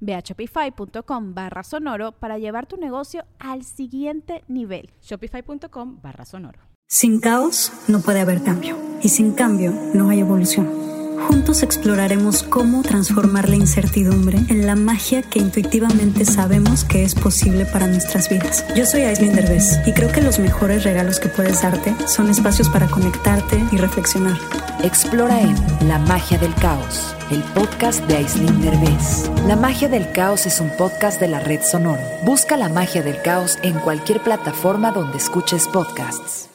Ve a shopify.com barra sonoro para llevar tu negocio al siguiente nivel. Shopify.com barra sonoro. Sin caos no puede haber cambio. Y sin cambio no hay evolución. Juntos exploraremos cómo transformar la incertidumbre en la magia que intuitivamente sabemos que es posible para nuestras vidas. Yo soy Aislinn Derbez y creo que los mejores regalos que puedes darte son espacios para conectarte y reflexionar. Explora en La magia del caos, el podcast de Aislinn Derbez. La magia del caos es un podcast de la red Sonoro. Busca La magia del caos en cualquier plataforma donde escuches podcasts.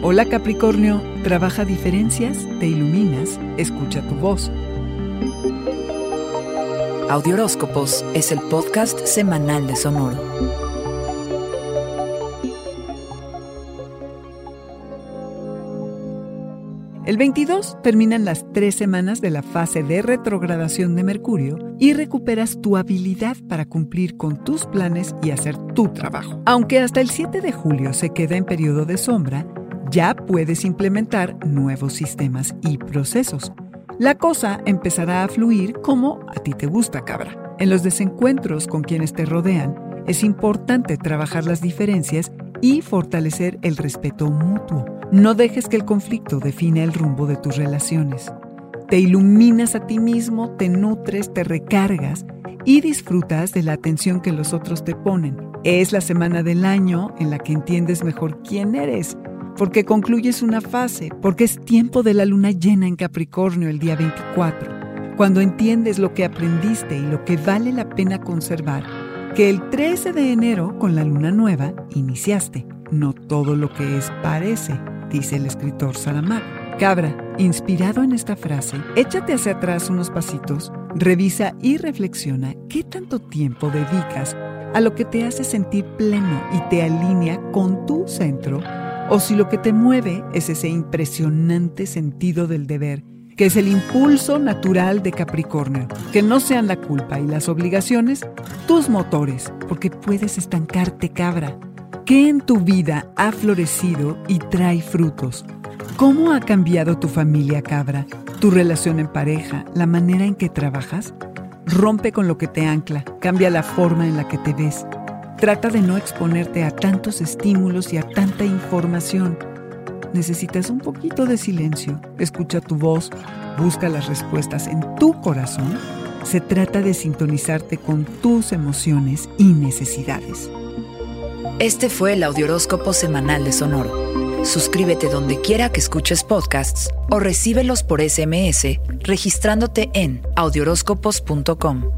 Hola Capricornio, trabaja diferencias, te iluminas, escucha tu voz. Audioróscopos es el podcast semanal de Sonoro. El 22 terminan las tres semanas de la fase de retrogradación de Mercurio y recuperas tu habilidad para cumplir con tus planes y hacer tu trabajo. Aunque hasta el 7 de julio se queda en periodo de sombra, ya puedes implementar nuevos sistemas y procesos. La cosa empezará a fluir como a ti te gusta, cabra. En los desencuentros con quienes te rodean, es importante trabajar las diferencias y fortalecer el respeto mutuo. No dejes que el conflicto define el rumbo de tus relaciones. Te iluminas a ti mismo, te nutres, te recargas y disfrutas de la atención que los otros te ponen. Es la semana del año en la que entiendes mejor quién eres porque concluyes una fase, porque es tiempo de la luna llena en Capricornio el día 24, cuando entiendes lo que aprendiste y lo que vale la pena conservar, que el 13 de enero con la luna nueva iniciaste. No todo lo que es parece, dice el escritor Saramago. Cabra, inspirado en esta frase, échate hacia atrás unos pasitos, revisa y reflexiona qué tanto tiempo dedicas a lo que te hace sentir pleno y te alinea con tu centro o si lo que te mueve es ese impresionante sentido del deber, que es el impulso natural de Capricornio. Que no sean la culpa y las obligaciones tus motores, porque puedes estancarte, cabra. ¿Qué en tu vida ha florecido y trae frutos? ¿Cómo ha cambiado tu familia, cabra? ¿Tu relación en pareja? ¿La manera en que trabajas? Rompe con lo que te ancla, cambia la forma en la que te ves. Trata de no exponerte a tantos estímulos y a tanta información. Necesitas un poquito de silencio, escucha tu voz, busca las respuestas en tu corazón. Se trata de sintonizarte con tus emociones y necesidades. Este fue el Audioróscopo Semanal de Sonoro. Suscríbete donde quiera que escuches podcasts o recíbelos por SMS registrándote en audioróscopos.com.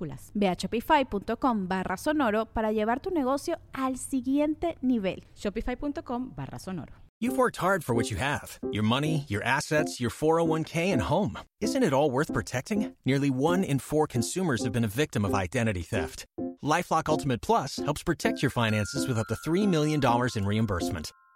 Ve a shopify.com barra sonoro para llevar tu negocio al siguiente nivel. Shopify.com barra sonoro. You've worked hard for what you have your money, your assets, your 401k, and home. Isn't it all worth protecting? Nearly one in four consumers have been a victim of identity theft. Lifelock Ultimate Plus helps protect your finances with up to $3 million in reimbursement.